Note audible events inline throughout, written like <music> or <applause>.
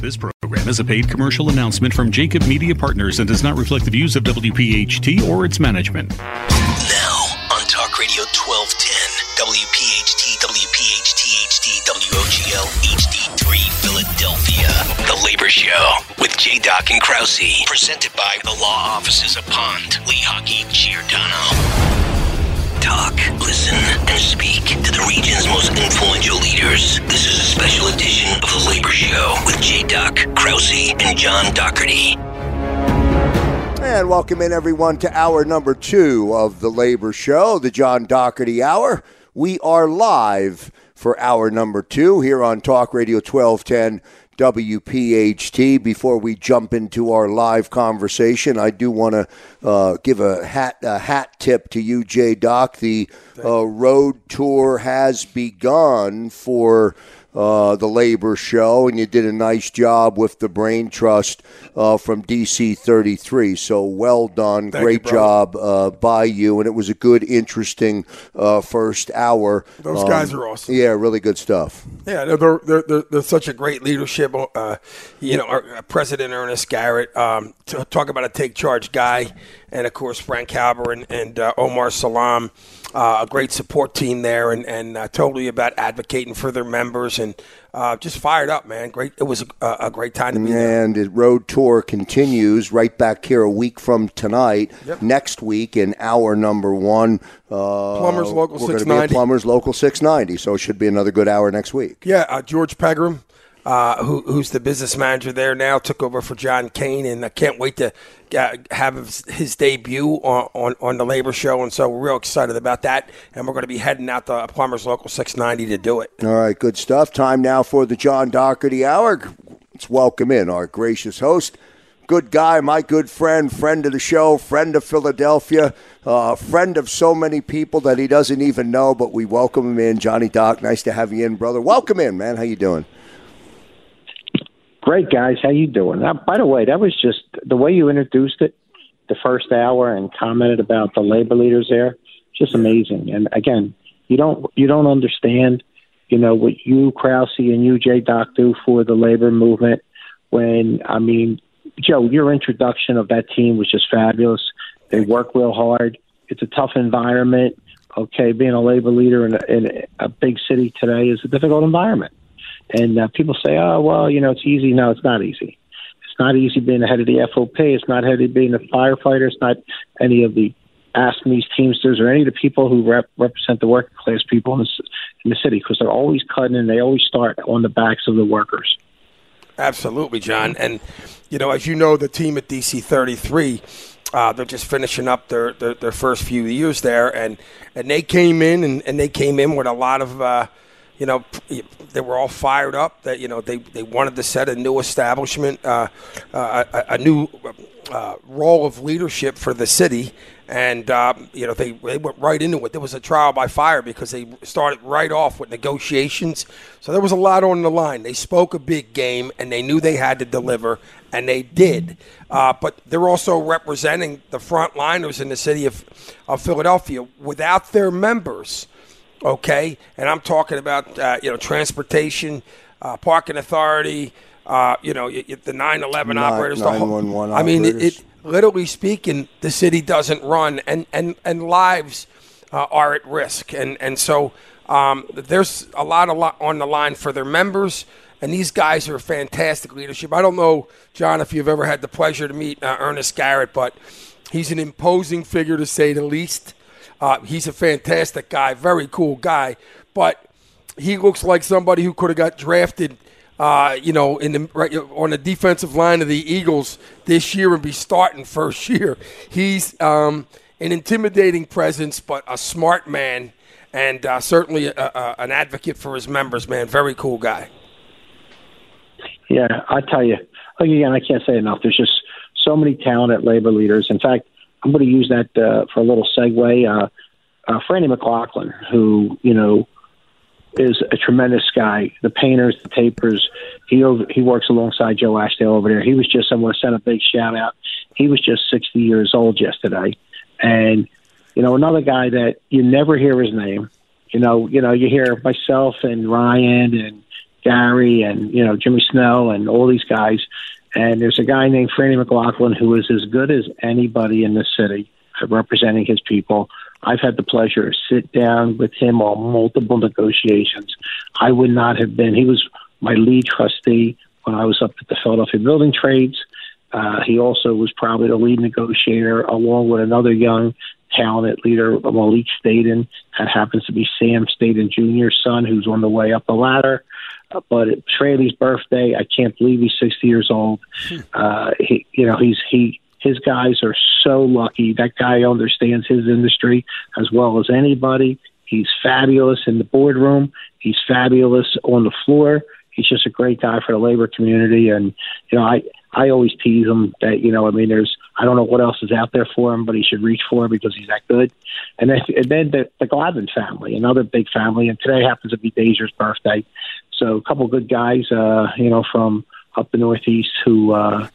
This program is a paid commercial announcement from Jacob Media Partners and does not reflect the views of WPHT or its management. Now on Talk Radio 1210, WPHT, WPHT, HD, WOGL, HD3, Philadelphia. The Labor Show with J. Doc and Krause. Presented by the law offices of Pond, Lehocky, Giordano. Talk, listen, and speak to the region's most influential leaders. This is a special edition of The Labor Show with J. Doc, Krause, and John Doherty. And welcome in everyone to hour number two of the Labor Show, the John Doherty Hour. We are live for hour number two here on Talk Radio 1210 WPHT. Before we jump into our live conversation, I do want to uh, give a hat a hat tip to you, J Doc. The uh, road tour has begun for uh, the labor show, and you did a nice job with the Brain Trust uh, from DC 33. So well done. Thank Great you, job uh, by you. And it was a good, interesting uh, first hour. Those Um, guys are awesome. Yeah, really good stuff. Yeah, they're they're, they're, they're, such a great leadership. Uh, you know, our, uh, President Ernest Garrett, um, to talk about a take charge guy, and of course Frank Halber and, and uh, Omar Salam, uh, a great support team there, and and uh, totally about advocating for their members and uh, just fired up, man. Great, it was a, a great time to be there. And the road tour continues right back here a week from tonight. Yep. Next week in hour number one. Uh, Plumbers Local we're gonna be at 690. Plumbers Local 690. So it should be another good hour next week. Yeah, uh, George Pegram, uh, who, who's the business manager there now, took over for John Kane, and I can't wait to uh, have his, debut on, on, on the Labor Show. And so we're real excited about that. And we're going to be heading out to Plumbers Local 690 to do it. All right, good stuff. Time now for the John Doherty Hour. Let's welcome in our gracious host. Good guy, my good friend, friend of the show, friend of Philadelphia, uh, friend of so many people that he doesn't even know, but we welcome him in. Johnny Doc, nice to have you in, brother. Welcome in, man. How you doing? Great guys, how you doing? Now, by the way, that was just the way you introduced it, the first hour, and commented about the labor leaders there. Just amazing. And again, you don't you don't understand, you know, what you Krause and you J Doc do for the labor movement. When I mean, Joe, your introduction of that team was just fabulous. They work real hard. It's a tough environment. Okay, being a labor leader in a, in a big city today is a difficult environment. And uh, people say, oh, well, you know, it's easy. No, it's not easy. It's not easy being the head of the FOP. It's not head of being a firefighter. It's not any of the AFSCMEs, Teamsters, or any of the people who rep- represent the working class people in the, in the city because they're always cutting and they always start on the backs of the workers. Absolutely, John. And, you know, as you know, the team at DC 33, uh, they're just finishing up their, their, their first few years there. And, and they came in and, and they came in with a lot of, uh, you know, they were all fired up that, you know, they, they wanted to set a new establishment, uh, uh, a, a new uh, role of leadership for the city. And, um, you know, they, they went right into it. There was a trial by fire because they started right off with negotiations. So there was a lot on the line. They spoke a big game and they knew they had to deliver, and they did. Uh, but they're also representing the frontliners in the city of, of Philadelphia without their members okay? And I'm talking about uh, you know transportation, uh, parking authority, uh, you know y- y- the 911 Nine- operators. the whole- 911 I mean, it, it literally speaking, the city doesn't run, and and and lives uh, are at risk, and and so um, there's a lot of lot on the line for their members. And these guys are fantastic leadership. I don't know, John, if you've ever had the pleasure to meet uh, Ernest Garrett, but he's an imposing figure to say the least. Uh, he's a fantastic guy, very cool guy, but he looks like somebody who could have got drafted, uh, you know, in the right, on the defensive line of the Eagles this year and be starting first year. He's um, an intimidating presence, but a smart man, and uh, certainly a, a, an advocate for his members. Man, very cool guy. Yeah, I tell you, again, I can't say enough. There's just so many talented labor leaders. In fact, I'm going to use that uh, for a little segue. Uh, uh, Franny McLaughlin, who you know is a tremendous guy. The painters, the tapers. He over, he works alongside Joe Ashdale over there. He was just. I want to send a big shout out. He was just 60 years old yesterday, and you know another guy that you never hear his name. You know, you know, you hear myself and Ryan and Gary and you know Jimmy Snell and all these guys. And there's a guy named Franny McLaughlin who is as good as anybody in the city at representing his people. I've had the pleasure to sit down with him on multiple negotiations. I would not have been. He was my lead trustee when I was up at the Philadelphia Building Trades. Uh, he also was probably the lead negotiator, along with another young, talented leader, Malik Staten. that happens to be Sam Staten Jr.'s son, who's on the way up the ladder. But it's Fraley's birthday. I can't believe he's 60 years old. Uh, he, you know, he's he his guys are so lucky. That guy understands his industry as well as anybody. He's fabulous in the boardroom. He's fabulous on the floor. He's just a great guy for the labor community. And you know, I I always tease him that you know, I mean, there's I don't know what else is out there for him, but he should reach for it because he's that good. And then, and then the, the Gladden family, another big family, and today happens to be Dazier's birthday. So a couple good guys, uh, you know, from up the Northeast who uh,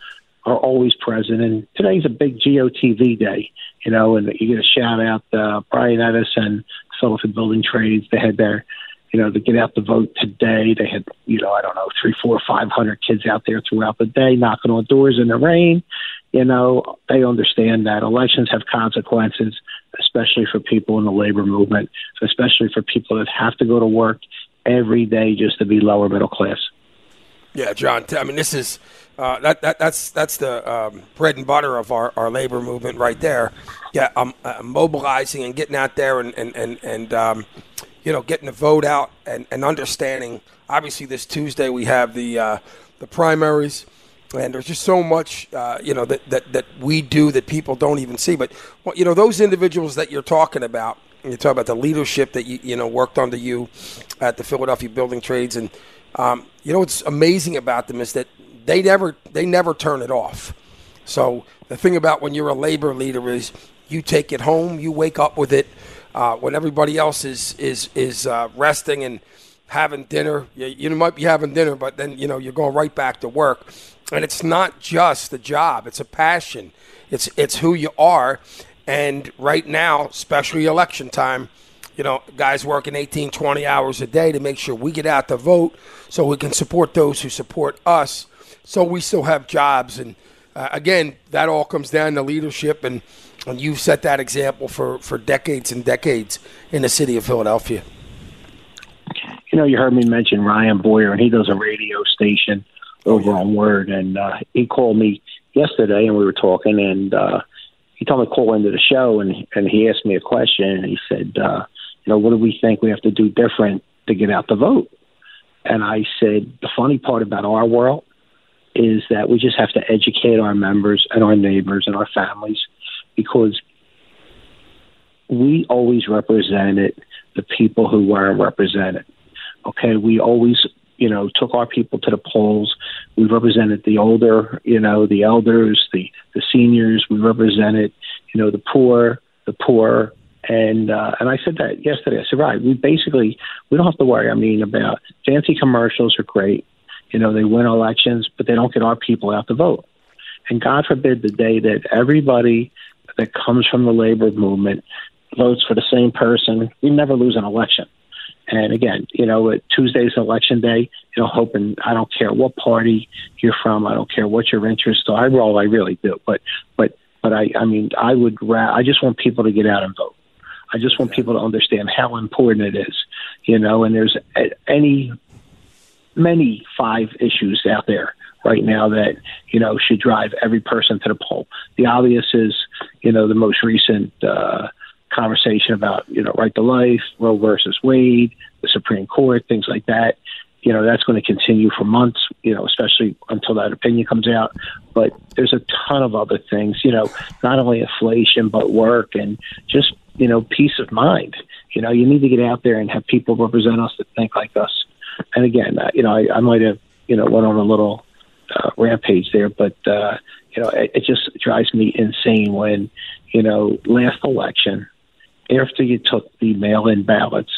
are always present. And today's a big GOTV day, you know, and you get a shout out uh, Brian Ennis and Sullivan Building Trades. They had their you know, to get out the vote today. They had, you know, I don't know, three, four, five hundred kids out there throughout the day knocking on doors in the rain. You know, they understand that elections have consequences, especially for people in the labor movement, especially for people that have to go to work every day just to be lower middle class. Yeah, John. I mean, this is uh, that, that that's that's the um, bread and butter of our, our labor movement right there. Yeah, I'm, I'm mobilizing and getting out there and and and, and um, you know, getting the vote out and, and understanding. Obviously, this Tuesday we have the uh, the primaries, and there's just so much, uh, you know, that, that that we do that people don't even see. But well, you know, those individuals that you're talking about, you talk about the leadership that you you know worked under you at the Philadelphia Building Trades, and um, you know what's amazing about them is that they never they never turn it off. So the thing about when you're a labor leader is you take it home, you wake up with it uh, when everybody else is is is uh, resting and having dinner. You, you might be having dinner, but then you know you're going right back to work. And it's not just the job; it's a passion. It's it's who you are. And right now, especially election time, you know, guys working 18, 20 hours a day to make sure we get out to vote so we can support those who support us so we still have jobs. And uh, again, that all comes down to leadership and and you've set that example for, for decades and decades in the city of Philadelphia. You know, you heard me mention Ryan Boyer, and he does a radio station over on Word, and uh, he called me yesterday, and we were talking, and uh, he told me to call into the show, and and he asked me a question, and he said, uh, you know, what do we think we have to do different to get out the vote? And I said, the funny part about our world is that we just have to educate our members and our neighbors and our families because we always represented the people who weren't represented. Okay, we always, you know, took our people to the polls. We represented the older, you know, the elders, the the seniors. We represented, you know, the poor, the poor, and uh, and I said that yesterday. I said, right, we basically we don't have to worry. I mean, about fancy commercials are great. You know, they win elections, but they don't get our people out to vote. And God forbid the day that everybody that comes from the labor movement votes for the same person, we never lose an election. And again, you know, Tuesday's election day, you know, hoping I don't care what party you're from, I don't care what your interests are. I roll, I really do. But but but I I mean, I would ra- I just want people to get out and vote. I just want people to understand how important it is, you know. And there's any many five issues out there right now that you know should drive every person to the poll. The obvious is you know the most recent uh, conversation about you know right to life, Roe versus Wade, the Supreme Court, things like that. You know that's going to continue for months. You know, especially until that opinion comes out. But there's a ton of other things. You know, not only inflation but work and just you know peace of mind. You know, you need to get out there and have people represent us that think like us. And again, uh, you know, I, I might have you know went on a little uh, rampage there. But uh, you know, it, it just drives me insane when you know last election, after you took the mail-in ballots,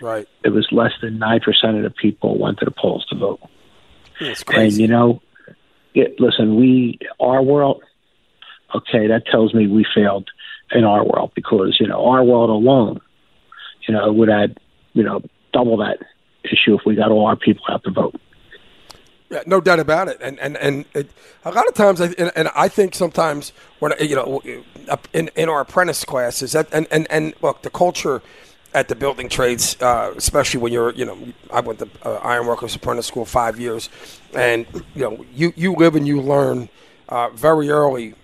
right, it was less than nine percent of the people went to the polls to vote. It's crazy. And you know, it, listen, we our world. Okay, that tells me we failed in our world because you know our world alone, you know, would add you know double that issue if we got all our people out to vote. Yeah, no doubt about it. And and and it, a lot of times, I, and, and, I think sometimes when you know, in in our apprentice classes, that and and and look, the culture at the building trades, uh, especially when you're, you know, I went to uh, Ironworkers Apprentice School five years, and you know, you you live and you learn uh, very early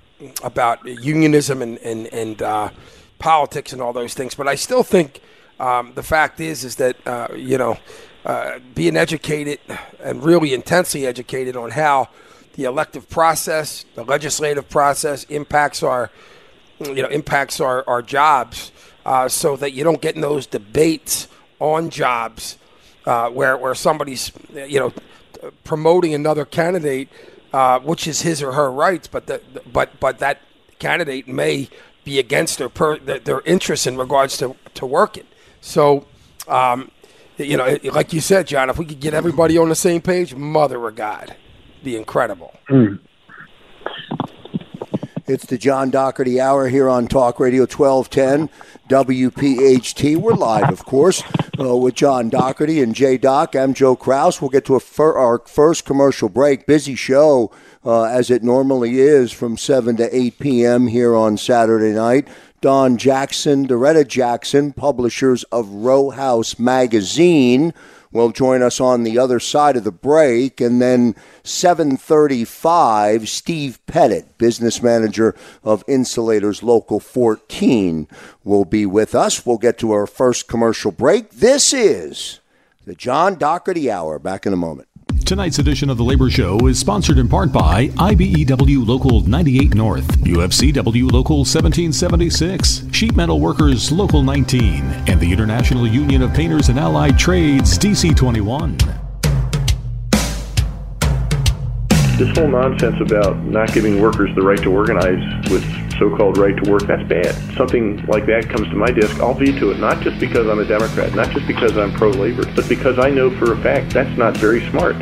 about unionism and and and uh, politics and all those things. But I still think um, the fact is is that uh, you know uh, being educated and really intensely educated on how the elective process, the legislative process impacts our, you know, impacts our, our jobs, uh, so that you don't get in those debates on jobs uh, where where somebody's, you know, promoting another candidate, uh, which is his or her rights, but the, but but that candidate may be against their per, their, their interests in regards to to working. So. Um, you know, like you said, John, if we could get everybody on the same page, mother of God, be incredible. Mm. It's the John Doherty Hour here on Talk Radio 1210 WPHT. We're live, of course, uh, with John Doherty and Jay Doc. I'm Joe Krause. We'll get to fir- our first commercial break. Busy show, uh, as it normally is, from 7 to 8 p.m. here on Saturday night. Don Jackson, Doretta Jackson, publishers of Row House Magazine, will join us on the other side of the break. And then 735, Steve Pettit, business manager of Insulators Local 14, will be with us. We'll get to our first commercial break. This is the John Doherty Hour. Back in a moment. Tonight's edition of the Labor Show is sponsored in part by IBEW Local 98 North, UFCW Local 1776, Sheet Metal Workers Local 19, and the International Union of Painters and Allied Trades DC 21. This whole nonsense about not giving workers the right to organize with so-called right to work, that's bad. Something like that comes to my desk, I'll veto it, not just because I'm a Democrat, not just because I'm pro-labor, but because I know for a fact that's not very smart.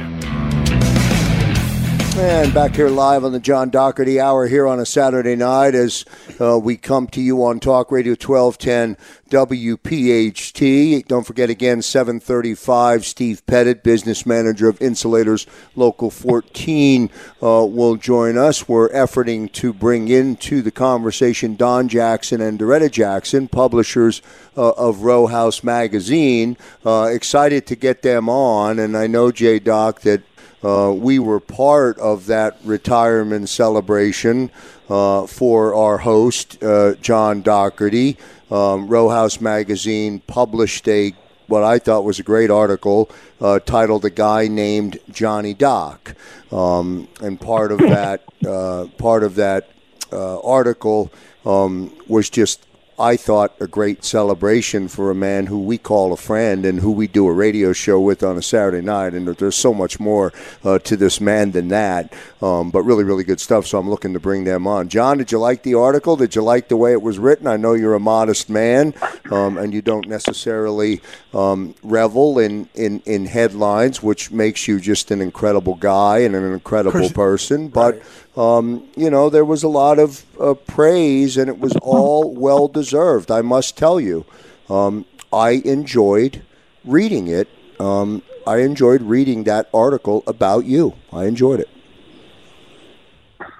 And back here live on the John Doherty Hour here on a Saturday night as uh, we come to you on Talk Radio 1210 WPHT. Don't forget again, 735, Steve Pettit, business manager of Insulators Local 14, uh, will join us. We're efforting to bring into the conversation Don Jackson and Doretta Jackson, publishers uh, of Row House Magazine. Uh, excited to get them on, and I know, J Doc, that uh, we were part of that retirement celebration uh, for our host, uh, John Doherty. Um, Row House Magazine published a what I thought was a great article uh, titled "A Guy Named Johnny Doc," um, and part of that uh, part of that article um, was just I thought, a great celebration for a man who we call a friend and who we do a radio show with on a Saturday night. And there's so much more uh, to this man than that. Um, but really, really good stuff. So I'm looking to bring them on. John, did you like the article? Did you like the way it was written? I know you're a modest man um, and you don't necessarily um, revel in, in, in headlines, which makes you just an incredible guy and an incredible person. But. Right um, you know, there was a lot of uh, praise, and it was all well deserved. I must tell you, um, I enjoyed reading it. Um, I enjoyed reading that article about you. I enjoyed it.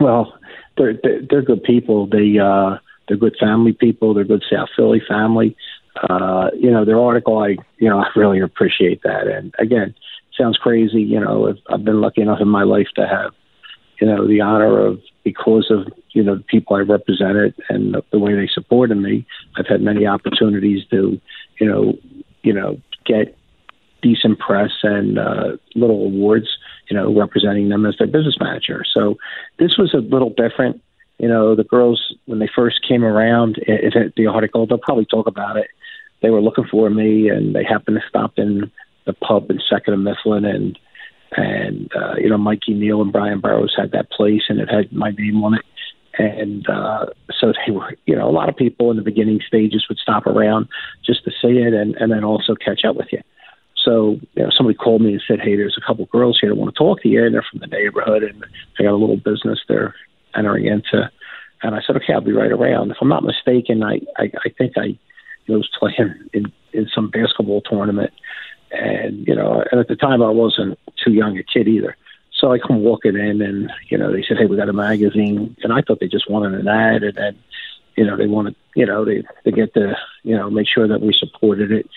Well, they're they're, they're good people. They uh, they're good family people. They're good South Philly family. Uh, you know, their article, I you know, I really appreciate that. And again, sounds crazy. You know, I've been lucky enough in my life to have you know, the honor of because of you know the people I represented and the, the way they supported me. I've had many opportunities to, you know, you know, get decent press and uh, little awards, you know, representing them as their business manager. So this was a little different. You know, the girls when they first came around, it, it, the article they'll probably talk about it. They were looking for me, and they happened to stop in the pub in Second and Mifflin, and and uh, you know Mikey Neal and Brian Burrows had that place, and it had my name on it. And uh, so they were, you know, a lot of people in the beginning stages would stop around just to see it, and and then also catch up with you. So you know, somebody called me and said, "Hey, there's a couple girls here that want to talk to you, and they're from the neighborhood, and they got a little business they're entering into." And I said, "Okay, I'll be right around." If I'm not mistaken, I I, I think I, I was playing in in some basketball tournament and you know, and at the time I wasn't too young a kid either. So I come walking in, and you know, they said, "Hey, we got a magazine," and I thought they just wanted an ad, and then you know, they wanted, you know, they they get to, you know, make sure that we supported it,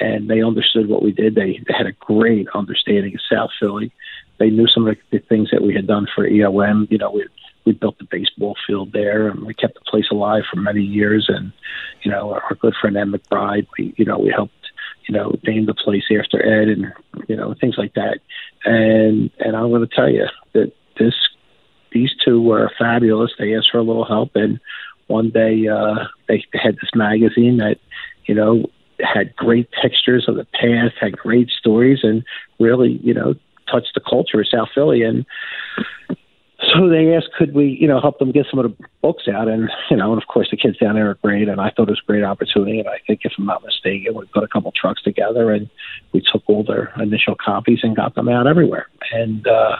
and they understood what we did. They, they had a great understanding of South Philly. They knew some of the things that we had done for EOM. You know, we we built the baseball field there, and we kept the place alive for many years. And you know, our good friend Ed McBride, we you know we helped you know name the place after Ed, and you know things like that. And and I'm going to tell you that this these two were fabulous. They asked for a little help, and one day uh, they had this magazine that you know had great textures of the past, had great stories, and really you know touched the culture of South Philly. And so they asked, could we, you know, help them get some of the books out? And, you know, and of course the kids down there are great. And I thought it was a great opportunity. And I think, if I'm not mistaken, we put a couple trucks together and we took all their initial copies and got them out everywhere. And, uh,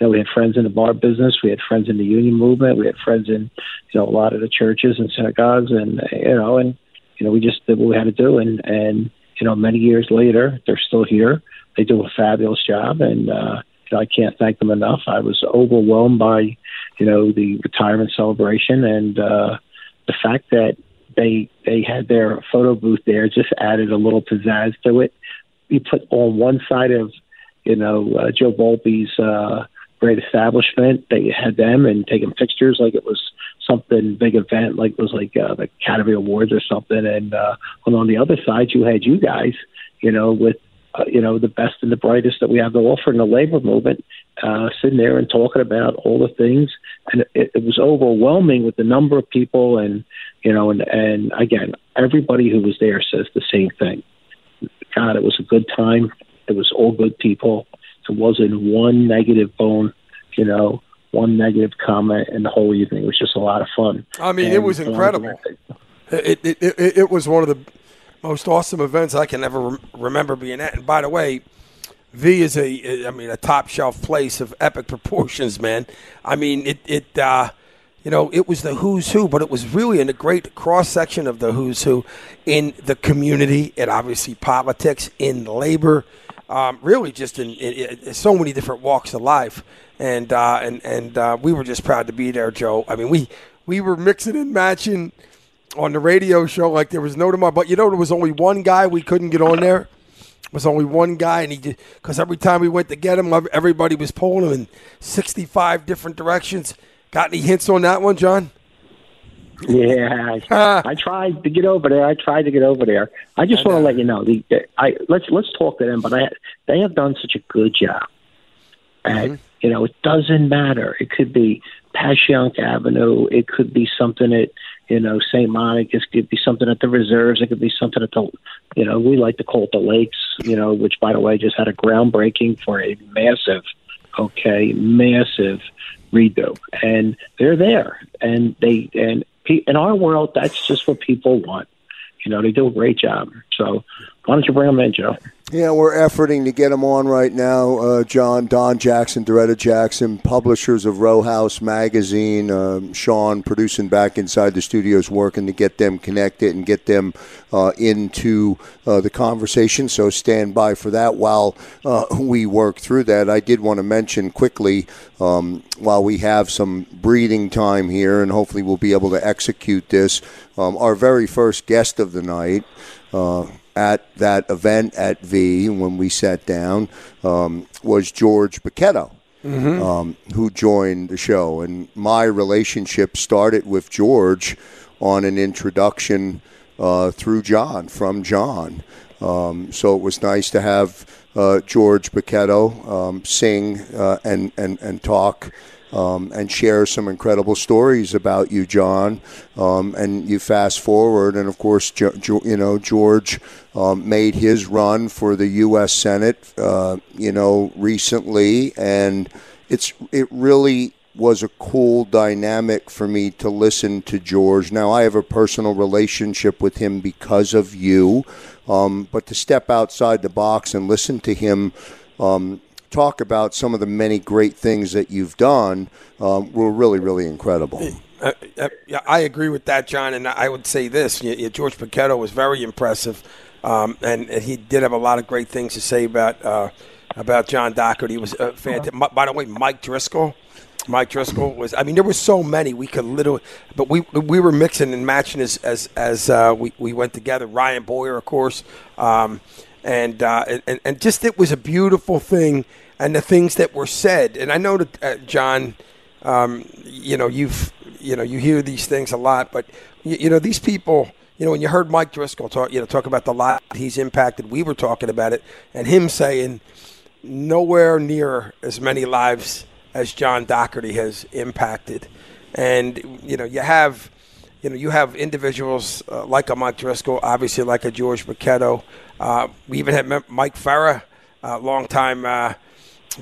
you know, we had friends in the bar business, we had friends in the union movement, we had friends in, you know, a lot of the churches and synagogues, and you know, and you know, we just did what we had to do, and and you know, many years later, they're still here. They do a fabulous job, and uh, I can't thank them enough. I was overwhelmed by, you know, the retirement celebration and uh, the fact that they they had their photo booth there just added a little pizzazz to it. You put on one side of, you know, uh, Joe Volpe's uh, great establishment. They had them and taking pictures like it was something big event, like it was like uh, the Academy Awards or something. And uh, and on the other side, you had you guys, you know, with uh, you know, the best and the brightest that we have to offer in the labor movement, uh, sitting there and talking about all the things. And it, it was overwhelming with the number of people. And, you know, and, and again, everybody who was there says the same thing. God, it was a good time. It was all good people. There wasn't one negative bone, you know, one negative comment in the whole evening. It was just a lot of fun. I mean, and it was incredible. It, it, it, it was one of the most awesome events I can ever remember being at. And by the way, V is a, I mean, a top shelf place of epic <laughs> proportions, man. I mean, it, it, uh, you know, it was the who's who, but it was really in a great cross section of the who's who in the community and obviously politics, in labor, um, really just in, in, in, so many different walks of life. And uh, and and uh, we were just proud to be there, Joe. I mean, we we were mixing and matching on the radio show like there was no tomorrow. But you know, there was only one guy we couldn't get on there. It was only one guy, and he because every time we went to get him, everybody was pulling him in sixty-five different directions. Got any hints on that one, John? Yeah, I, <laughs> I tried to get over there. I tried to get over there. I just want to let you know. The, I let's let's talk to them, but I, they have done such a good job. And mm-hmm. you know, it doesn't matter. It could be Passyunk Avenue. It could be something at you know, St. Monica's could be something at the reserves. It could be something at the, you know, we like to call it the lakes, you know, which by the way just had a groundbreaking for a massive, okay, massive redo. And they're there. And they, and in our world, that's just what people want. You know, they do a great job. So why don't you bring them in, Joe? Yeah, we're efforting to get them on right now. Uh, John, Don Jackson, Doretta Jackson, publishers of Row House Magazine. Uh, Sean producing back inside the studios, working to get them connected and get them uh, into uh, the conversation. So stand by for that while uh, we work through that. I did want to mention quickly um, while we have some breathing time here, and hopefully we'll be able to execute this. Um, our very first guest of the night. At that event at V when we sat down um, was George Bochetto. Mm-hmm. Um, who joined the show. And my relationship started with George on an introduction uh, through John, from John. Um, so it was nice to have uh, George Bochetto um, sing uh, and, and, and talk um, and share some incredible stories about you, John. Um, and you fast forward, and of course, you know George um, made his run for the U.S. Senate, uh, you know, recently, and it's it really was a cool dynamic for me to listen to George. Now I have a personal relationship with him because of you, um, but to step outside the box and listen to him um, talk about some of the many great things that you've done um, were really, really incredible. Uh, uh, yeah, I agree with that, John. And I would say this: George Bochetto was very impressive. um, and, and, he did have a lot of great things to say about uh, about John Doherty. He was uh, fantastic. By the way, Mike Driscoll. Mike Driscoll was. I mean, there were so many we could literally, but we we were mixing and matching as as as uh, we we went together. Ryan Boyer, of course, um, and, uh, and and just it was a beautiful thing, and the things that were said. And I know that uh, John, um, you know, you've you know you hear these things a lot, but you, you know these people you know, when you heard Mike Driscoll talk, you know, talk about the lot he's impacted, we were talking about it, and him saying nowhere near as many lives as John Doherty has impacted. And you know, you have, you know, you have individuals uh, like a Mike Driscoll, obviously like a George Bochetto. Uh, we even had Mike Farah, uh, longtime uh,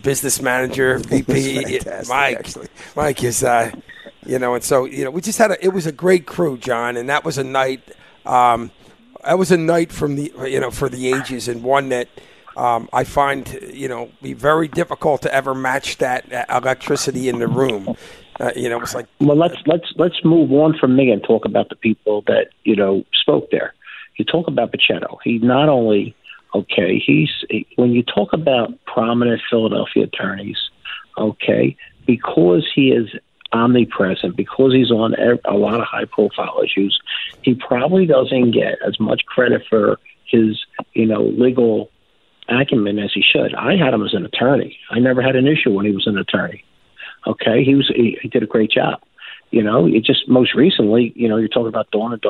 business manager, <laughs> VP. Mike, actually. Mike is, uh, you know, and so you know, we just had a. It was a great crew, John, and that was a night um, that was a night from the you know for the ages, and one that um, I find you know be very difficult to ever match that electricity in the room. Uh, you know, it's like well, let's let's let's move on from me and talk about the people that you know spoke there. You talk about Bochetto. He not only okay, he's he, when you talk about prominent Philadelphia attorneys, okay, because he is omnipresent because he's on a lot of high profile issues. He probably doesn't get as much credit for his, you know, legal acumen as he should. I had him as an attorney. I never had an issue when he was an attorney. Okay, he was he, he did a great job. You know, it just most recently, you know, you're talking about Dawn and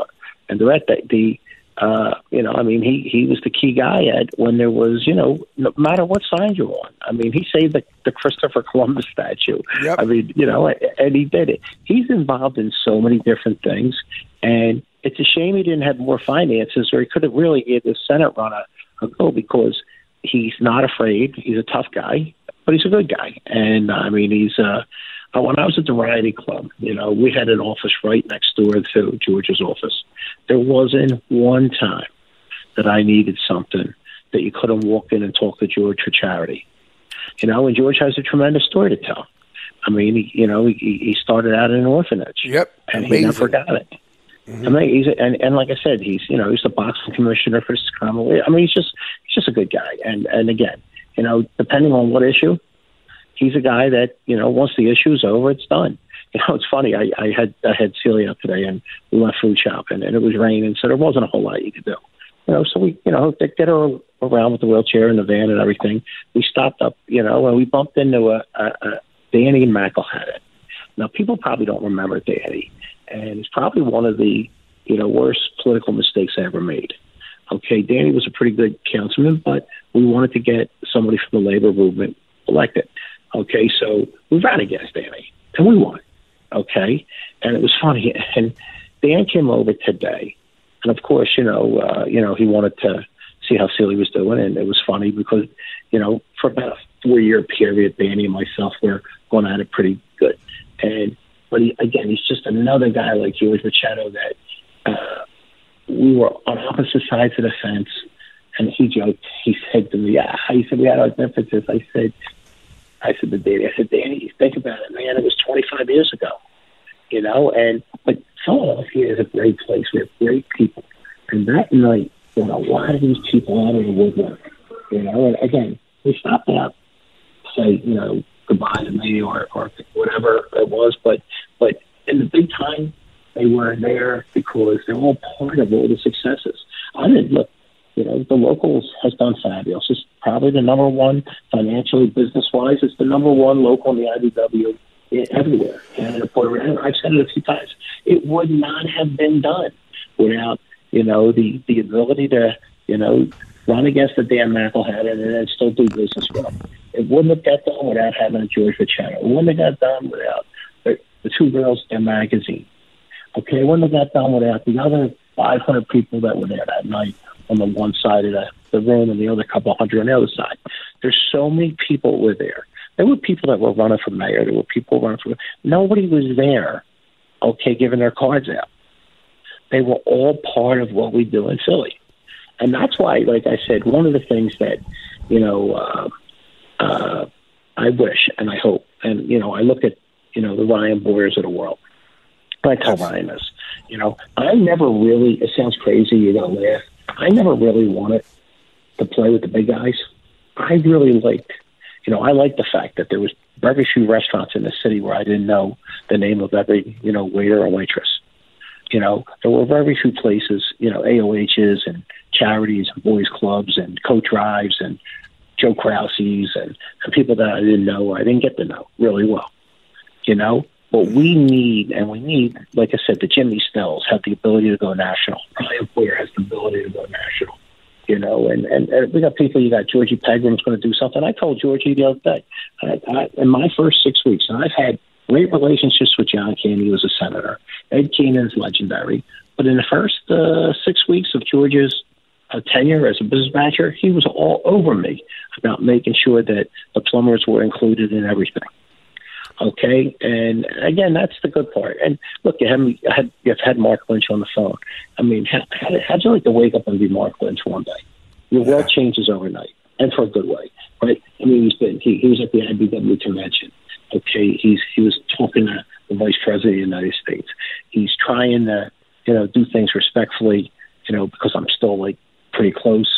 and the the, the uh, you know, I mean, he he was the key guy at when there was, you know, no matter what side you're on. I mean, he saved the, the Christopher Columbus <laughs> statue. Yep. I mean, you know, and he did it. He's involved in so many different things, and it's a shame he didn't have more finances, or he could have really gave the Senate run a, a go because he's not afraid. He's a tough guy, but he's a good guy, and I mean, he's uh uh, when I was at the Variety Club, you know, we had an office right next door to George's office. There wasn't one time that I needed something that you couldn't walk in and talk to George for charity. You know, and George has a tremendous story to tell. I mean, he, you know, he, he started out in an orphanage. Yep, and amazing. he never got it. Mm-hmm. I mean, he's a, and and like I said, he's you know he's the boxing commissioner for Scramble. I mean, he's just he's just a good guy. And and again, you know, depending on what issue, he's a guy that you know once the issue's over, it's done. <laughs> You know, it's funny. I, I had I had Celia today, and we went food shopping, and it was raining, so there wasn't a whole lot you could do. You know, so we you know they get her around with the wheelchair and the van and everything. We stopped up, you know, and we bumped into a, a, a Danny McElhatton. Now, people probably don't remember Danny, and it's probably one of the you know worst political mistakes I ever made. Okay, Danny was a pretty good councilman, but we wanted to get somebody from the labor movement elected. Okay, so we ran against Danny and we won. Okay, and it was funny. <laughs> And Dan came over today, and of course, you know, uh, you know, he wanted to see how Celia was doing, and it was funny because, you know, for about a four-year period, Danny and myself were going at it pretty good. And but he, again, he's just another guy like George Bochetto that uh, we were on opposite sides of the fence. And he joked. He said to me. He said, "We had our differences." I said, I said to Danny, I said, Danny, think about it, man. It was 25 years ago, you know. And but Philadelphia is a great place. We have great people, and that night, there were a lot of these people out of the woodwork, you know. And again, we stopped out, say, you know, goodbye to me or or whatever it was, but but in the big time, they were there because they're all part of all the successes. I didn't look you know, the locals has done fabulous. It's probably the number one financially, business wise. It's the number one local in the IBEW everywhere. Rico, I've said it a few times. It would not have been done without, you know, the, the ability to, you know, run against the Dan McElhatton and then still do business them. It wouldn't have got done without having a George Bochetto. It wouldn't have got done without the, the two girls in magazine. Okay, it wouldn't have got done without the other 500 people that were there that night on the one side of the, the room and the other couple hundred on the other side. There's so many people were there. There were people that were running for mayor. There were people running for. Nobody was there, okay, giving their cards out. They were all part of what we do in Philly, and that's why, like I said, one of the things that you know uh, uh, I wish and I hope, and you know, I look at you know the Ryan Boyers of the world. I tell Ryan this, you know, I never really. It sounds crazy. You're gonna laugh I never really wanted to play with the big guys. I really liked, you know, I liked the fact that there was very few restaurants in the city where I didn't know the name of every, you know, waiter or waitress. You know, there were very few places, you know, AOHs and charities and boys clubs and coach drives and Joe Krause's and, and people that I didn't know or I didn't get to know really well. You know, but we need, and we need, like I said, the Jimmy Snells have the ability to go national. <laughs> Ryan Boyer has the ability to go national. You know, and, and, and we got people. You got Georgie Pegram's going to do something. I told Georgie the other day, I, I, in my first six weeks, and I've had great relationships with John Candy, who was a senator. Ed Keenan is legendary. But in the first uh, six weeks of George's uh, tenure as a business manager, he was all over me about making sure that the plumbers were included in everything. Okay, and again, that's the good part. And look, you have had you've had Mark Lynch on the phone. I mean, how, how, how'd you like to wake up and be Mark Lynch one day? Your world changes overnight, and for a good way, right? I mean, he's been he, he was at the IBEW convention. Okay, he's he was talking to the vice president of the United States. He's trying to you know do things respectfully, you know, because I'm still like pretty close,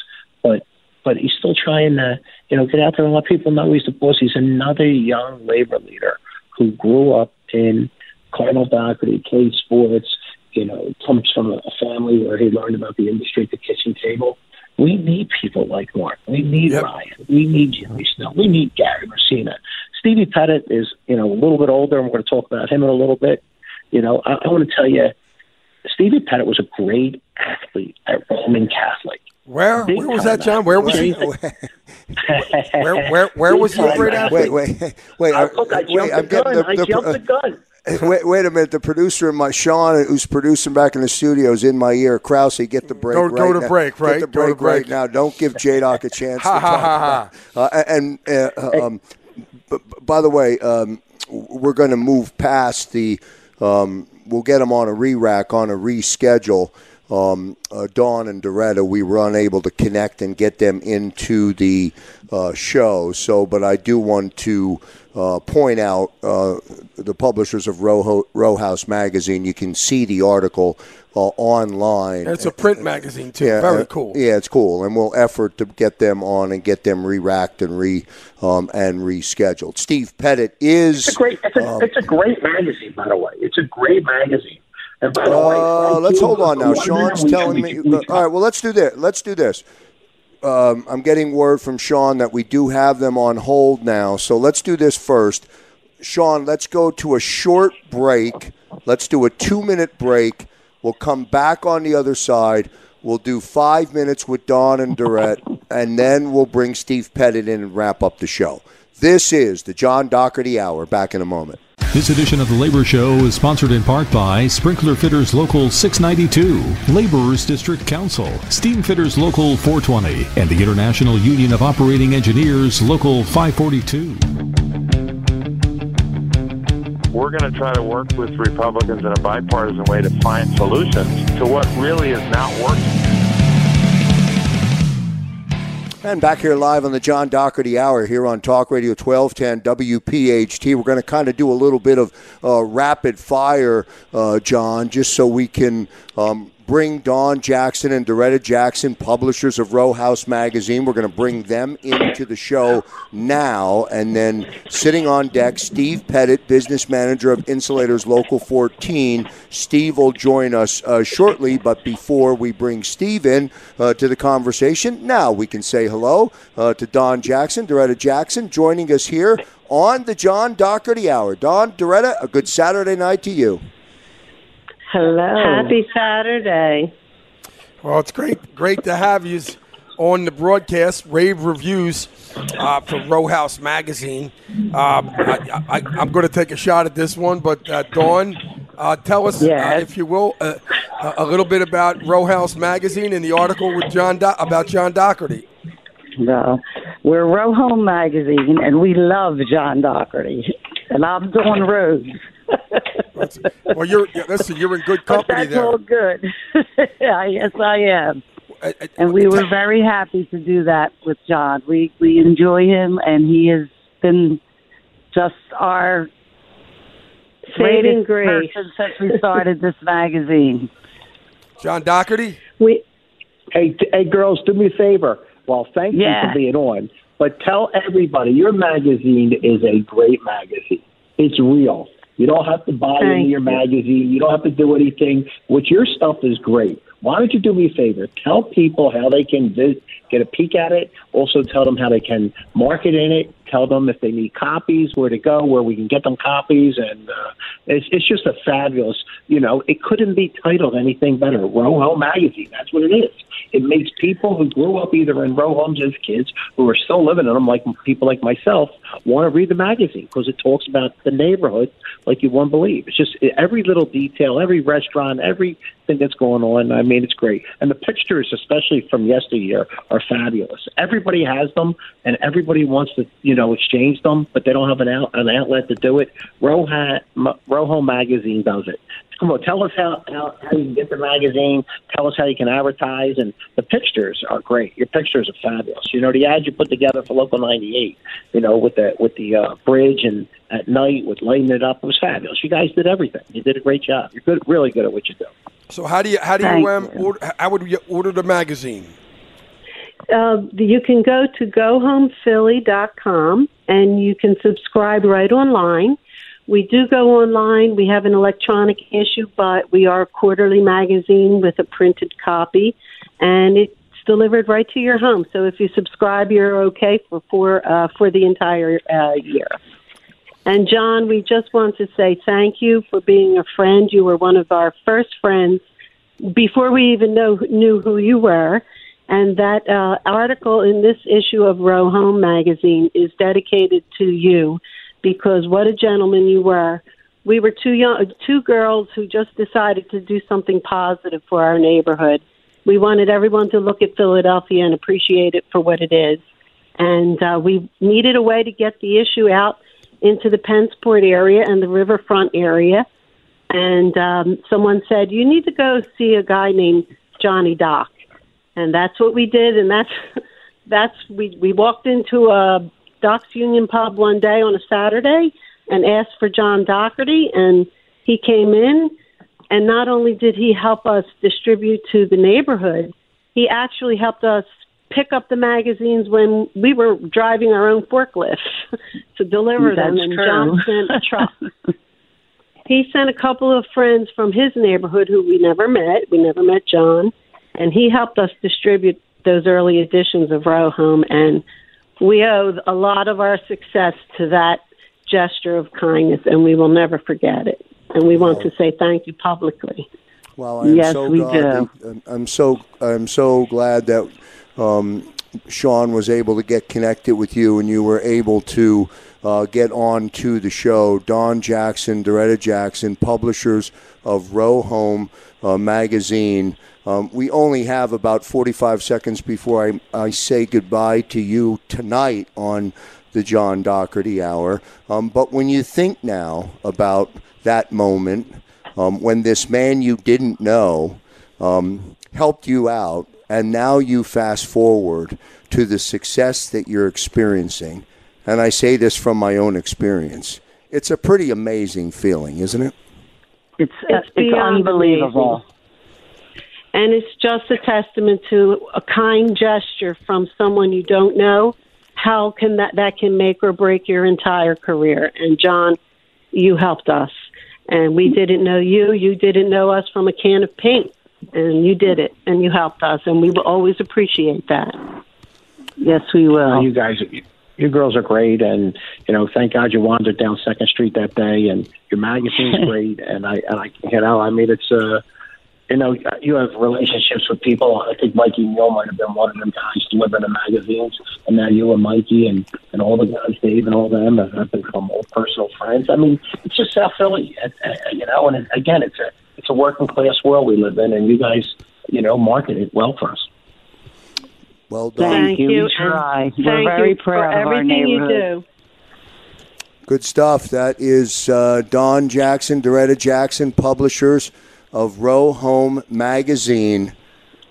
but but he's still trying to you know get out there and let people know he's the boss. He's another young labor leader who grew up in Cardinal Dougherty, played sports, you know, comes from a family where he learned about the industry at the kitchen table. We need people like Mark. We need yep. Ryan. We need Jimmy Snell. We need Gary Masino. Stevie Pettit is, you know, a little bit older, and we're going to talk about him in a little bit. You know, I, I want to tell you, Stevie Pettit was a great athlete at Roman Catholic. Where where was that, John? Where was he? <laughs> where where where was he? Great athlete? Wait wait <laughs> wait. I, look, I wait, I'm getting the, the, I jumped the gun. <laughs> Wait, wait a minute. The producer, in my Sean, who's producing back in the studio, is in my ear. Krause, get the break. Go, right go to now. break, right? Get the break, break right now. Don't give J Doc a chance ha, to ha, talk. Ha, ha. Uh, and uh, um, b- by the way, um, we're going to move past the. Um, we'll get them on a re-rack on a reschedule um, uh, Dawn and Doretta, we were unable to connect and get them into the uh, show. So, but I do want to uh, point out uh, the publishers of Row, Row House magazine. You can see the article uh, online. And it's a print magazine too. Yeah, Very cool. Yeah, it's cool, and we'll effort to get them on and get them re-racked and re um, and rescheduled. Steve Pettit is. It's a great. It's a, um, it's a great magazine, by the way. It's a great magazine. And by the uh, let's hold on now. Sean's telling me. All right, well, let's do this. Let's do this. Um, I'm getting word from Sean that we do have them on hold now. So let's do this first. Sean, let's go to a short break. Let's do a two minute break. We'll come back on the other side. We'll do five minutes with Dawn and Durrett, and then we'll bring Steve Pettit in and wrap up the show. This is the John Doherty Hour. Back in a moment. This edition of the Labor Show is sponsored in part by Sprinkler Fitters Local 692, Laborers District Council, Steam Fitters Local 420, and the International Union of Operating Engineers Local 542. We're going to try to work with Republicans in a bipartisan way to find solutions to what really is not working. And back here live on the John Doherty Hour here on Talk Radio 1210 WPHT. We're going to kind of do a little bit of uh, rapid fire, uh, John, just so we can um, bring Don Jackson and Doretta Jackson, publishers of Row House Magazine. We're going to bring them into the show now. And then sitting on deck, Steve Pettit, business manager of Insulators Local 14. Steve will join us uh, shortly, but before we bring Steve in uh, to the conversation, now we can say hello uh, to Don Jackson, Doretta Jackson, joining us here on the John Doherty Hour. Don, Doretta, a good Saturday night to you. Hello. Happy Saturday. Well, it's great, great to have you on the broadcast. Rave reviews uh, for Row House Magazine. Um, I, am going to take a shot at this one, but uh, Dawn, uh, tell us, uh, yes. if you will, uh, a little bit about Row House Magazine and the article with John Do- about John Doherty. Well, we're Row Home Magazine, and we love John Doherty, and I'm Dawn Rose <laughs> well, you're listen. You're in good company but that's there. all good. <laughs> yes, I am. I, I, and we were very happy to do that with John. We we enjoy him, and he has been just our saving grace since <laughs> we started this magazine. John Doherty. We Hey, hey, girls, do me a favor. Well, thank Yeah. you for being on, but tell everybody your magazine is a great magazine. It's real. You don't have to buy Thank into your magazine. You don't have to do anything. Which your stuff is great. Why don't you do me a favor? Tell people how they can vis- get a peek at it. Also, tell them how they can market in it. Tell them if they need copies, where to go, where we can get them copies, and uh, it's it's just a fabulous. You know, it couldn't be titled anything better. Row Home Magazine. That's what it is. It makes people who grew up either in row homes as kids who are still living in them, like people like myself, want to read the magazine because it talks about the neighborhood like you won't believe. It's just every little detail, every restaurant, everything that's going on. I mean, it's great. And the pictures, especially from yesteryear, are fabulous. Everybody has them, and everybody wants to, you know, exchange them, but they don't have an out, an outlet to do it. Row, ha- M- Row Home Magazine does it. Come on, tell us how, how, how you can get the magazine. Tell us how you can advertise. And the pictures are great. Your pictures are fabulous. You know, the ad you put together for Local 98, you know, with the with the uh, bridge and at night with lighting it up, it was fabulous. You guys did everything. You did a great job. You're good, really good at what you do. So how do you how do you, um, you. order, how would you order the magazine? Uh, you can go to gohomephilly.com and you can subscribe right online. We do go online. We have an electronic issue, but we are a quarterly magazine with a printed copy, and it's delivered right to your home. So if you subscribe, you're okay for for uh, for the entire uh, year. And John, we just want to say thank you for being a friend. You were one of our first friends before we even know knew who you were. And that uh, article in this issue of Row Home magazine is dedicated to you because what a gentleman you were. We were two young, two girls who just decided to do something positive for our neighborhood. We wanted everyone to look at Philadelphia and appreciate it for what it is. And uh, we needed a way to get the issue out into the Pennsport area and the riverfront area. And um, someone said, You need to go see a guy named Johnny Doc. And that's what we did. And that's, <laughs> that's we, we walked into a Doc's Union pub one day on a Saturday and asked for John Doherty. And he came in. And not only did he help us distribute to the neighborhood, he actually helped us pick up the magazines when we were driving our own forklifts <laughs> to deliver them. That's And true. John sent a truck. <laughs> he sent a couple of friends from his neighborhood who we never met. We never met John, and he helped us distribute those early editions of Row Home. And we owe a lot of our success to that gesture of kindness, and we will never forget it. And we want to say thank you publicly. Well, I'm Yes, so we glad. do. that- I'm so I'm so glad that um, Sean was able to get connected with you, and you were able to uh, get on to the show. Dawn Jackson, Doretta Jackson, publishers of Row Home uh, magazine. Um, we only have about 45 seconds before I, I say goodbye to you tonight on the John Doherty Hour. Um, but when you think now about that moment, um, when this man you didn't know um, helped you out, and now you fast forward to the success that you're experiencing, and I say this from my own experience, it's a pretty amazing feeling, isn't it? It's uh, It's it's beyond unbelievable. And it's just a testament to a kind gesture from someone you don't know. How can that that can make or break your entire career? And John, you helped us, and we didn't know you. You didn't know us from a can of paint, and you did it, and you helped us, and we will always appreciate that. Yes, we will. You guys, you girls are great, and you know, thank God you wandered down Second Street that day, and your magazine's <laughs> great, and I, and I, you know, I mean, it's uh, you know, you have relationships with people. I think Mikey Neal might have been one of them guys delivering the magazines, and now you and Mikey and and all the guys, Dave and all them, have, become old personal friends. I mean, it's just South Philly, you know, and it, again, it's a it's a working class world we live in, and you guys, you know, market it well for us. Well done. Thank, Thank you. you, We try. and We're very you for proud of our everything you neighborhood. do. Good stuff. That is uh, Dawn Jackson, Doretta Jackson, publishers of Row Home Magazine.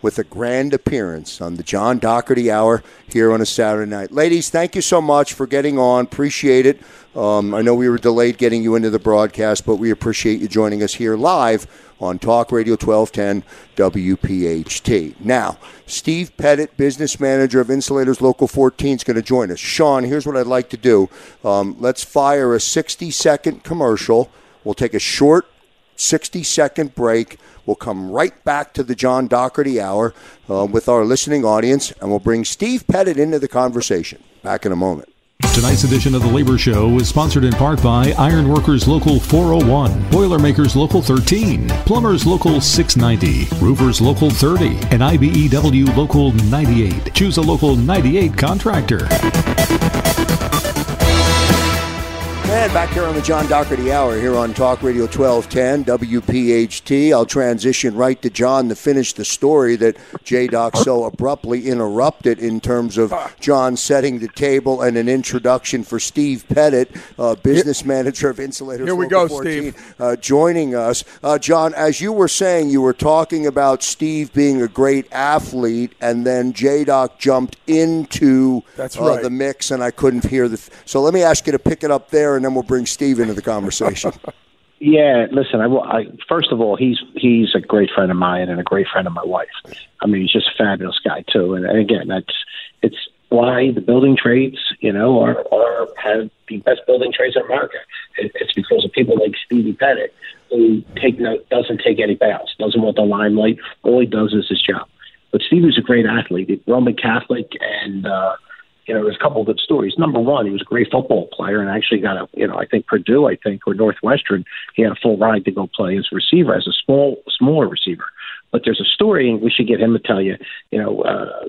With a grand appearance on the John Doherty Hour here on a Saturday night. Ladies, thank you so much for getting on. Appreciate it. Um, I know we were delayed getting you into the broadcast, but we appreciate you joining us here live on Talk Radio 1210 WPHT. Now, Steve Pettit, business manager of Insulators Local 14, is going to join us. Sean, here's what I'd like to do. Um, let's fire a 60 second commercial. We'll take a short 60 second break. We'll come right back to the John Doherty Hour uh, with our listening audience, and we'll bring Steve Pettit into the conversation. Back in a moment. Tonight's edition of the Labor Show is sponsored in part by Ironworkers Local 401, Boilermakers Local 13, Plumbers Local 690, Roofers Local 30, and IBEW Local 98. Choose a Local 98 contractor. And back here on the John Doherty Hour here on Talk Radio 1210 WPHT. I'll transition right to John to finish the story that J Doc so abruptly interrupted in terms of John setting the table and an introduction for Steve Pettit, uh, business manager of Insulators Here we Local go, 14, Steve. uh, joining us. Uh, John, as you were saying, you were talking about Steve being a great athlete, and then J Doc jumped into That's uh, right. the mix, and I couldn't hear the. so let me ask you to pick it up there, and then we'll bring Steve into the conversation. <laughs> Yeah, listen. I, I first of all, he's he's a great friend of mine and a great friend of my wife. I mean, he's just a fabulous guy too. And, and again, that's it's why the building trades, you know, are are have the best building trades in America. It, it's because of people like Stevie Pettit who take no doesn't take any bows, doesn't want the limelight. All he does is his job. But Stevie was a great athlete, Roman Catholic, and uh, you know, there's a couple of good stories. Number one, he was a great football player and actually got a, you know, I think Purdue, I think, or Northwestern, he had a full ride to go play as receiver, as a small, smaller receiver. But there's a story, and we should get him to tell you, you know, uh,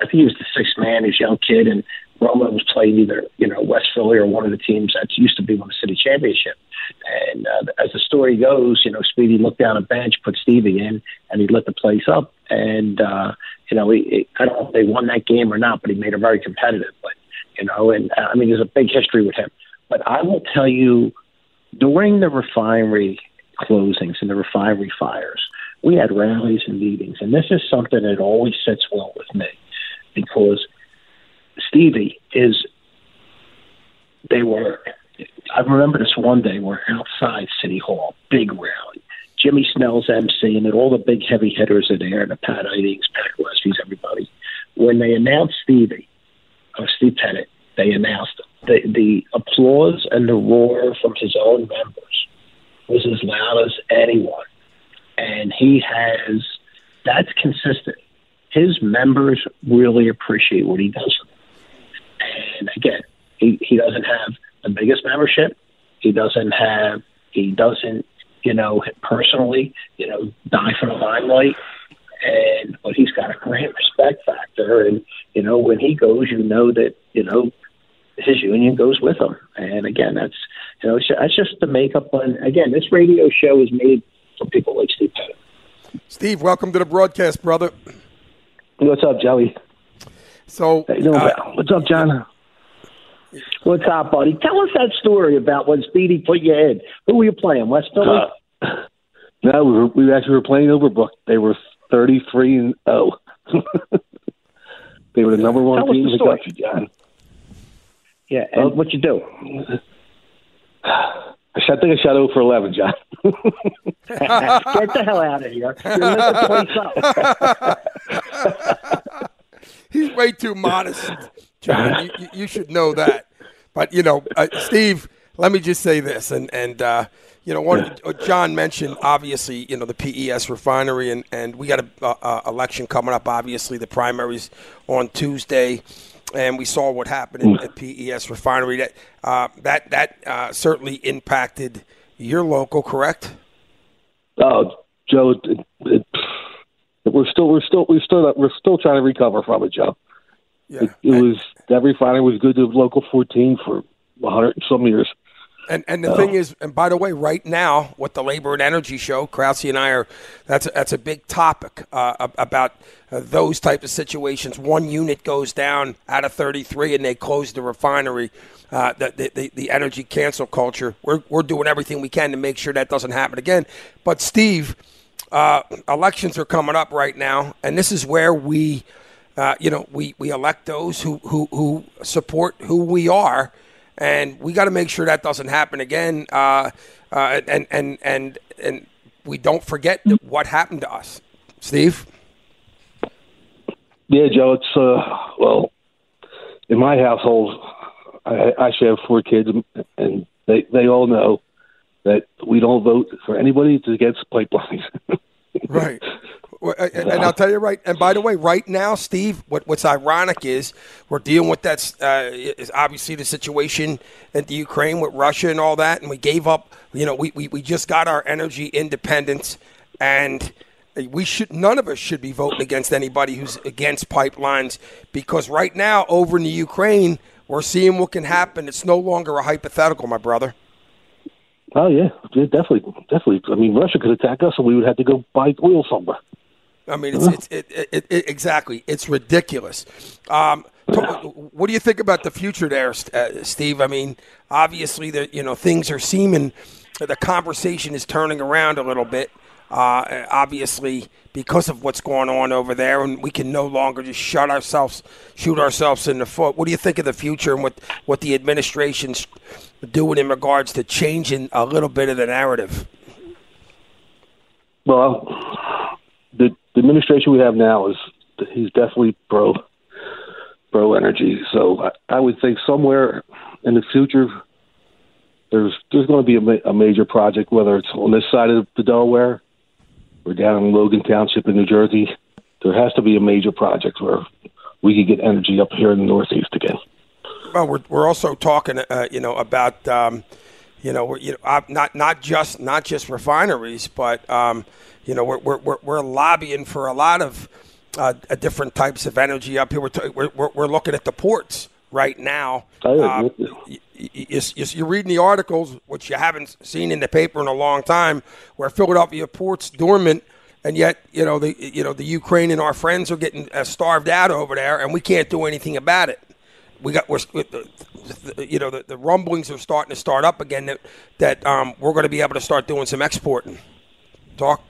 I think he was the sixth man, a young kid, and Roma was playing either, you know, West Philly or one of the teams that used to be won the city championship. And uh, as the story goes, you know, Speedy looked down a bench, put Stevie in, and he lit the place up. And uh, you know, he, he, I don't know if they won that game or not, but he made it very competitive. But you know, and uh, I mean, there's a big history with him. But I will tell you, during the refinery closings and the refinery fires, we had rallies and meetings, and this is something that always sits well with me because Stevie is. They were. I remember this one day. We're outside City Hall, big rally. Jimmy Snell's emceeing it. All the big heavy hitters are there. and The Pat Eidings, Pat Gillespie's, everybody. When they announced Stevie, or Steve Pettit, they announced the the applause and the roar from his own members was as loud as anyone, and he has that's consistent. His members really appreciate what he does. And again, he, he doesn't have the biggest membership. He doesn't have he doesn't you know personally you know die for the limelight. And but he's got a great respect factor, and you know when he goes, you know that you know his union goes with him. And again, that's you know it's, that's just the makeup. And again, this radio show is made for people like Steve Pettit. Steve, welcome to the broadcast, brother. What's up, Joey? So, How you doing, uh. What's up, John? What's up, buddy? Tell us that story about when Speedy put you in. Who were you playing? West Philly? Uh, no, we, were, we actually were playing Overbrook. They were thirty-three and zero. <laughs> they were the number one Tell team the in the story. country, John. yeah, and Oh. what you do? I shot- I think I shot over for eleven, John. <laughs> Get the hell out of here. You lit the place up. <laughs> He's way too modest, John. You, you, you should know that. But you know, uh, Steve, let me just say this, and and uh, you know, what uh, John mentioned, obviously, you know, the PES refinery, and and we got a, uh election coming up. Obviously, the primaries on Tuesday. And we saw what happened at, at PES refinery. That uh, that that uh, certainly impacted your local, correct? Oh, Joe, it, it, we're still we're still we're still we're still trying to recover from it, Joe. Yeah. It, it was that refinery was good to local fourteen for a hundred some years. And and the thing is, and by the way, right now, with the Labor and Energy Show, Krause and I are, that's a, that's a big topic uh, about uh, those type of situations. One unit goes down out of 33, and they close the refinery. Uh, the, the, the the energy cancel culture. We're we're doing everything we can to make sure that doesn't happen again. But Steve, uh, elections are coming up right now, and this is where we, uh, you know, we, we elect those who, who, who support who we are, and we got to make sure that doesn't happen again. Uh, uh, and and and and we don't forget what happened to us, Steve. Yeah, Joe. It's uh, well, in my household, I actually have four kids, and they they all know that we don't vote for anybody that's against pipelines. right. <laughs> And I'll tell you right. And by the way, right now, Steve, what, what's ironic is we're dealing with that. Uh, is obviously the situation in the Ukraine with Russia and all that, and we gave up. You know, we, we, we just got our energy independence, and we should none of us should be voting against anybody who's against pipelines because right now over in the Ukraine, we're seeing what can happen. It's no longer a hypothetical, my brother. Oh yeah, definitely, definitely. I mean, Russia could attack us, and we would have to go buy oil somewhere. I mean, it's, it's it, it, it, exactly. It's ridiculous. Um, what do you think about the future there, uh, Steve? I mean, obviously, the you know things are seeming the conversation is turning around a little bit. Uh, obviously, because of what's going on over there, and we can no longer just shut ourselves, shoot ourselves in the foot. What do you think of the future and what what the administration's doing in regards to changing a little bit of the narrative? Well, the the administration we have now is he's definitely pro pro energy. So I, I would think somewhere in the future there's there's going to be a, ma- a major project, whether it's on this side of the Delaware or down in Logan Township in New Jersey. There has to be a major project where we could get energy up here in the Northeast again. Well, we're we're also talking, uh, you know, about. Um, you know, we're, you know, uh, not not just not just refineries, but um, you know, we're, we're, we're lobbying for a lot of uh, different types of energy up here. We're, t- we're, we're, looking at the ports right now. Uh, you, you, you're reading the articles, which you haven't seen in the paper in a long time, where Philadelphia port's dormant, and yet you know the you know the Ukraine and our friends are getting uh, starved out over there, and we can't do anything about it. We got we're you know the, the rumblings are starting to start up again that that um, we're going to be able to start doing some exporting. Talk.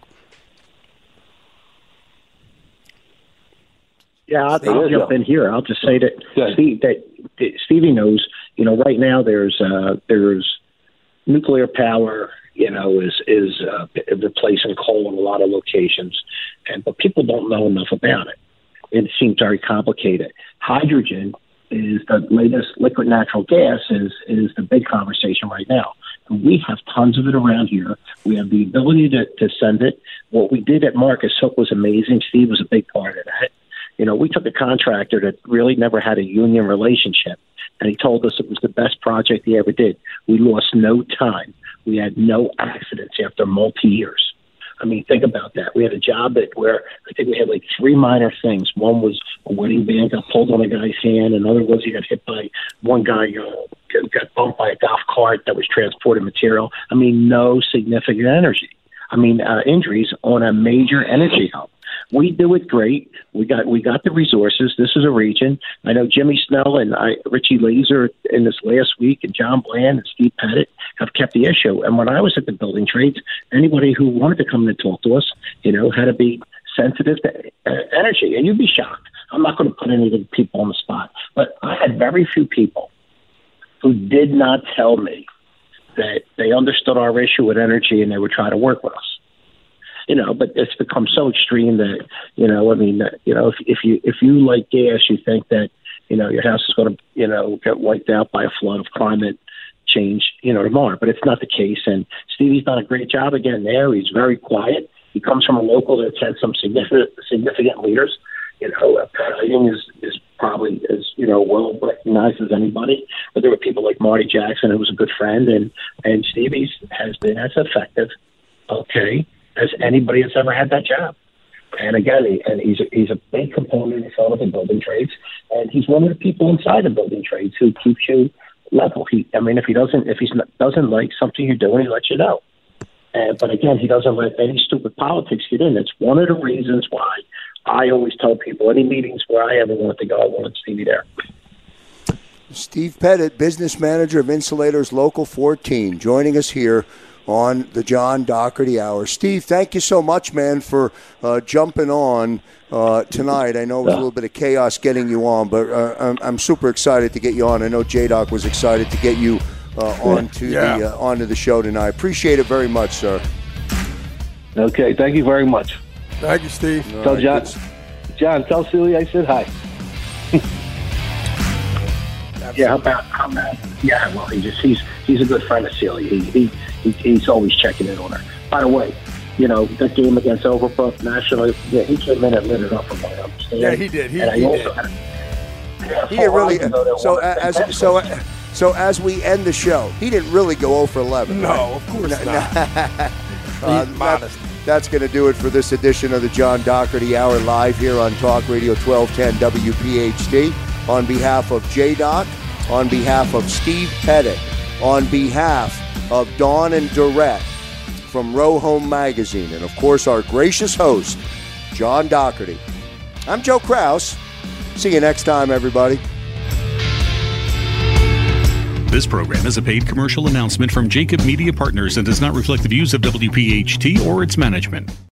Yeah, I'll, I'll jump in here. I'll just say that Steve, that, that Stevie knows. You know, right now there's uh, there's nuclear power. You know, is is uh, replacing coal in a lot of locations, and but people don't know enough about it. It seems very complicated. Hydrogen is the latest liquid natural gas. is is the big conversation right now. We have tons of it around here. We have the ability to, to send it. What we did at Marcus Hook was amazing. Steve was a big part of that you know, we took a contractor that really never had a union relationship, and he told us it was the best project he ever did. We lost no time. We had no accidents after multi years. I mean, think about that. We had a job that where I think we had like three minor things. One was a wedding band got pulled on a guy's hand. Another was he got hit by one guy, know, got bumped by a golf cart that was transporting material. I mean, no significant energy. I mean, uh, injuries on a major energy hub. We do it great. We got we got the resources. This is a region. I know Jimmy Snell and I, Richie Laser in this last week, and John Bland and Steve Pettit have kept the issue. And when I was at the building trades, anybody who wanted to come and talk to us, you know, had to be sensitive to energy. And you'd be shocked. I'm not going to put any of the people on the spot, but I had very few people who did not tell me that they understood our issue with energy and they would try to work with us you know, but it's become so extreme that, you know, I mean, you know, if, if you if you like gas, you think that, you know, your house is going to, you know, get wiped out by a flood of climate change, you know, tomorrow. But it's not the case. And Stevie's done a great job again there. He's very quiet. He comes from a local that's had some significant significant leaders. You know, uh, Pat Eiding is is probably as you know well recognized as anybody. But there were people like Marty Jackson, who was a good friend, and and Stevie's has been as effective. Okay, as anybody that's ever had that job. And again, he, and he's a, he's a big component of the building trades, and he's one of the people inside the building trades who keeps you level. He, I mean, if he doesn't, if he doesn't like something you're doing, he lets you know. And, but again, he doesn't let any stupid politics get in. It's one of the reasons why I always tell people any meetings where I ever want to go, I want Stevie there. Steve Pettit, business manager of Insulators Local 14, joining us here on the John Doherty Hour. Steve, thank you so much, man, for uh, jumping on uh, tonight. I know it was a little bit of chaos getting you on, but uh, I'm, I'm super excited to get you on. I know J Doc was excited to get you uh, onto Yeah. the uh, onto the show tonight. Appreciate it very much, sir. Okay, thank you very much. Thank you, Steve. tell right, John, good. John, tell Celia I said hi. <laughs> Yeah, how about how about yeah? Well, he just he's he's a good friend of Celia. He, he, he he's always checking in on her. By the way, you know that game against Overbrook National. Yeah, he came in and lit it up from what I understand. Yeah, he did. He- and I he also did. had a- He didn't really. Even So uh, as so uh, so as we end the show, he didn't really go 0 for 11. No, right? of course No, not. <laughs> Uh, He's that- modest. that's going to do it for this edition of the John Doherty Hour live here on Talk Radio 1210 WPHT. On behalf of J Doc, on behalf of Steve Pettit, on behalf of Dawn and Dorette from Row Home Magazine, and of course our gracious host, John Doherty. I'm Joe Krause. See you next time, everybody. This program is a paid commercial announcement from Jacob Media Partners and does not reflect the views of WPHT or its management.